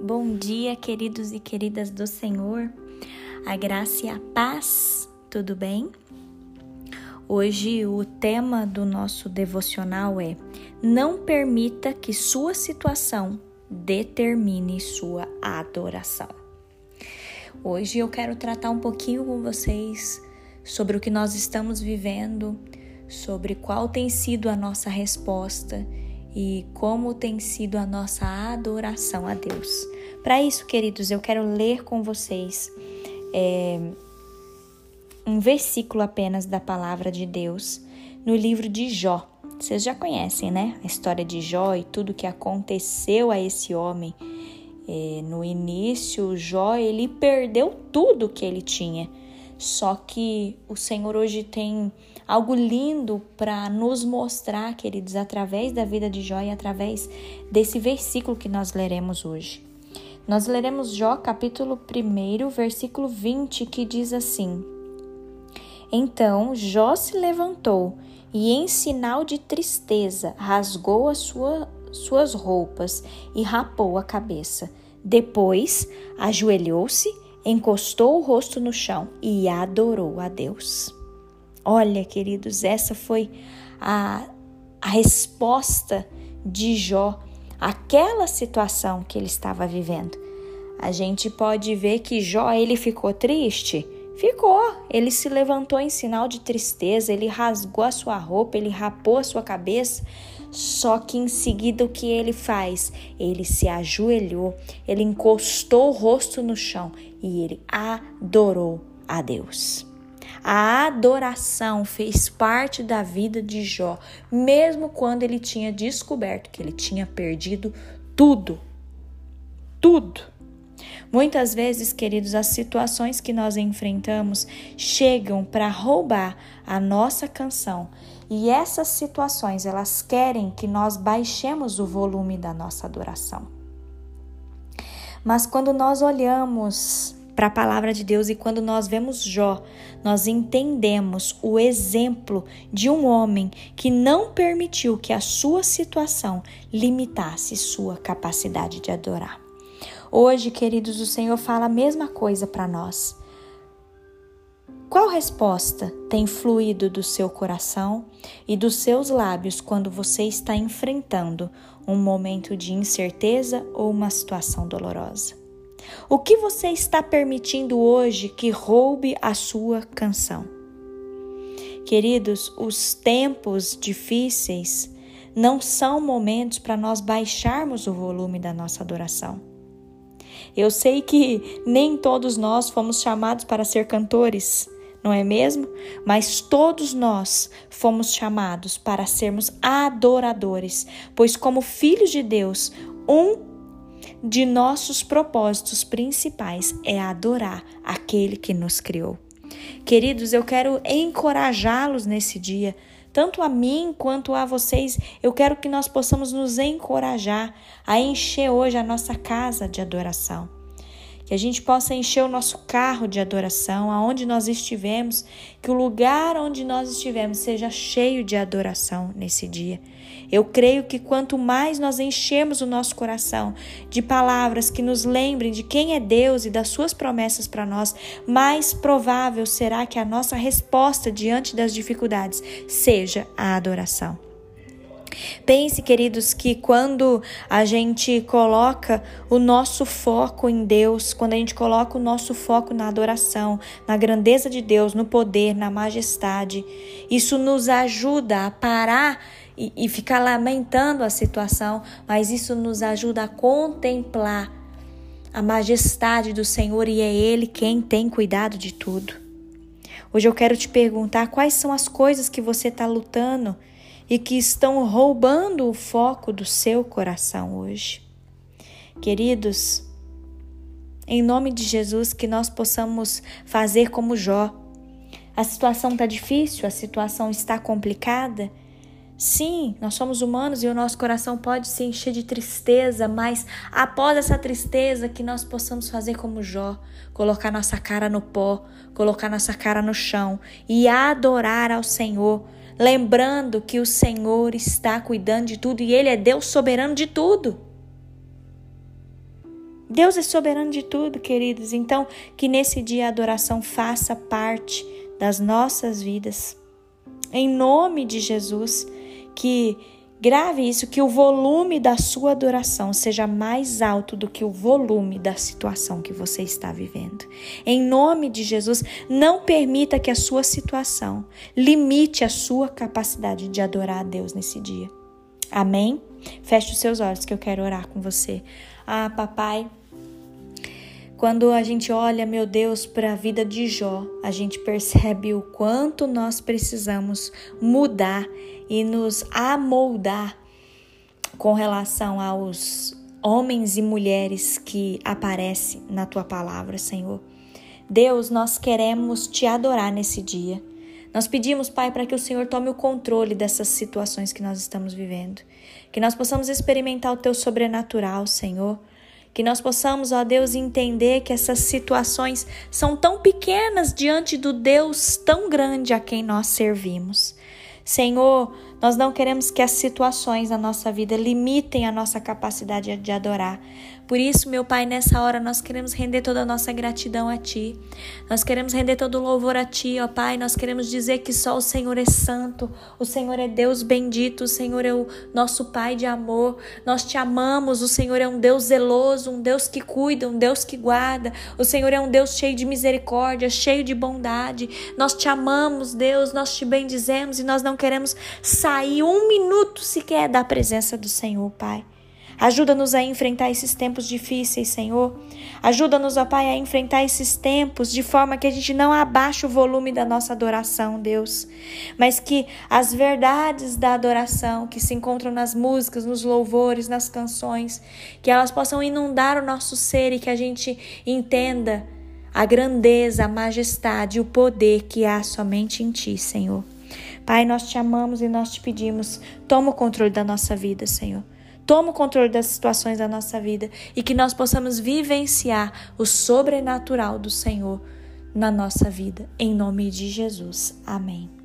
Bom dia, queridos e queridas do Senhor, a graça e a paz, tudo bem? Hoje o tema do nosso devocional é: Não permita que sua situação determine sua adoração. Hoje eu quero tratar um pouquinho com vocês sobre o que nós estamos vivendo, sobre qual tem sido a nossa resposta e como tem sido a nossa adoração a Deus. Para isso, queridos, eu quero ler com vocês é, um versículo apenas da palavra de Deus no livro de Jó. Vocês já conhecem, né? A história de Jó e tudo que aconteceu a esse homem. É, no início, Jó ele perdeu tudo que ele tinha só que o Senhor hoje tem algo lindo para nos mostrar, queridos, através da vida de Jó e através desse versículo que nós leremos hoje. Nós leremos Jó capítulo 1, versículo 20, que diz assim: Então Jó se levantou e, em sinal de tristeza, rasgou as sua, suas roupas e rapou a cabeça. Depois ajoelhou-se encostou o rosto no chão e adorou a Deus. Olha, queridos, essa foi a, a resposta de Jó àquela situação que ele estava vivendo. A gente pode ver que Jó ele ficou triste, ficou. Ele se levantou em sinal de tristeza, ele rasgou a sua roupa, ele rapou a sua cabeça, só que em seguida o que ele faz? Ele se ajoelhou, ele encostou o rosto no chão e ele adorou a Deus. A adoração fez parte da vida de Jó, mesmo quando ele tinha descoberto que ele tinha perdido tudo. Tudo. Muitas vezes, queridos, as situações que nós enfrentamos chegam para roubar a nossa canção. E essas situações, elas querem que nós baixemos o volume da nossa adoração. Mas quando nós olhamos para a palavra de Deus e quando nós vemos Jó, nós entendemos o exemplo de um homem que não permitiu que a sua situação limitasse sua capacidade de adorar. Hoje, queridos, o Senhor fala a mesma coisa para nós. Qual resposta tem fluído do seu coração e dos seus lábios quando você está enfrentando um momento de incerteza ou uma situação dolorosa? O que você está permitindo hoje que roube a sua canção? Queridos, os tempos difíceis não são momentos para nós baixarmos o volume da nossa adoração. Eu sei que nem todos nós fomos chamados para ser cantores, não é mesmo? Mas todos nós fomos chamados para sermos adoradores, pois, como filhos de Deus, um de nossos propósitos principais é adorar aquele que nos criou. Queridos, eu quero encorajá-los nesse dia tanto a mim quanto a vocês, eu quero que nós possamos nos encorajar a encher hoje a nossa casa de adoração. Que a gente possa encher o nosso carro de adoração, aonde nós estivemos, que o lugar onde nós estivemos seja cheio de adoração nesse dia. Eu creio que quanto mais nós enchemos o nosso coração de palavras que nos lembrem de quem é Deus e das suas promessas para nós, mais provável será que a nossa resposta diante das dificuldades seja a adoração. Pense, queridos, que quando a gente coloca o nosso foco em Deus, quando a gente coloca o nosso foco na adoração, na grandeza de Deus, no poder, na majestade, isso nos ajuda a parar e, e ficar lamentando a situação, mas isso nos ajuda a contemplar a majestade do Senhor e é Ele quem tem cuidado de tudo. Hoje eu quero te perguntar quais são as coisas que você está lutando e que estão roubando o foco do seu coração hoje. Queridos, em nome de Jesus, que nós possamos fazer como Jó. A situação está difícil, a situação está complicada Sim, nós somos humanos e o nosso coração pode se encher de tristeza, mas após essa tristeza, que nós possamos fazer como Jó, colocar nossa cara no pó, colocar nossa cara no chão e adorar ao Senhor, lembrando que o Senhor está cuidando de tudo e Ele é Deus soberano de tudo. Deus é soberano de tudo, queridos. Então, que nesse dia a adoração faça parte das nossas vidas. Em nome de Jesus, que grave isso, que o volume da sua adoração seja mais alto do que o volume da situação que você está vivendo. Em nome de Jesus, não permita que a sua situação limite a sua capacidade de adorar a Deus nesse dia. Amém? Feche os seus olhos que eu quero orar com você. Ah, papai, quando a gente olha, meu Deus, para a vida de Jó, a gente percebe o quanto nós precisamos mudar e nos amoldar com relação aos homens e mulheres que aparecem na tua palavra, Senhor. Deus, nós queremos te adorar nesse dia. Nós pedimos, Pai, para que o Senhor tome o controle dessas situações que nós estamos vivendo. Que nós possamos experimentar o teu sobrenatural, Senhor. Que nós possamos, ó Deus, entender que essas situações são tão pequenas diante do Deus tão grande a quem nós servimos. Senhor, nós não queremos que as situações da nossa vida limitem a nossa capacidade de adorar. Por isso, meu Pai, nessa hora nós queremos render toda a nossa gratidão a Ti. Nós queremos render todo o louvor a Ti, ó Pai. Nós queremos dizer que só o Senhor é santo, o Senhor é Deus bendito, o Senhor é o nosso Pai de amor. Nós te amamos, o Senhor é um Deus zeloso, um Deus que cuida, um Deus que guarda. O Senhor é um Deus cheio de misericórdia, cheio de bondade. Nós te amamos, Deus, nós te bendizemos e nós não queremos sair um minuto sequer da presença do Senhor, Pai. Ajuda-nos a enfrentar esses tempos difíceis, Senhor. Ajuda-nos, ó Pai, a enfrentar esses tempos de forma que a gente não abaixe o volume da nossa adoração, Deus, mas que as verdades da adoração que se encontram nas músicas, nos louvores, nas canções, que elas possam inundar o nosso ser e que a gente entenda a grandeza, a majestade, o poder que há somente em Ti, Senhor. Pai, nós te amamos e nós te pedimos, toma o controle da nossa vida, Senhor. Toma o controle das situações da nossa vida e que nós possamos vivenciar o sobrenatural do Senhor na nossa vida. Em nome de Jesus. Amém.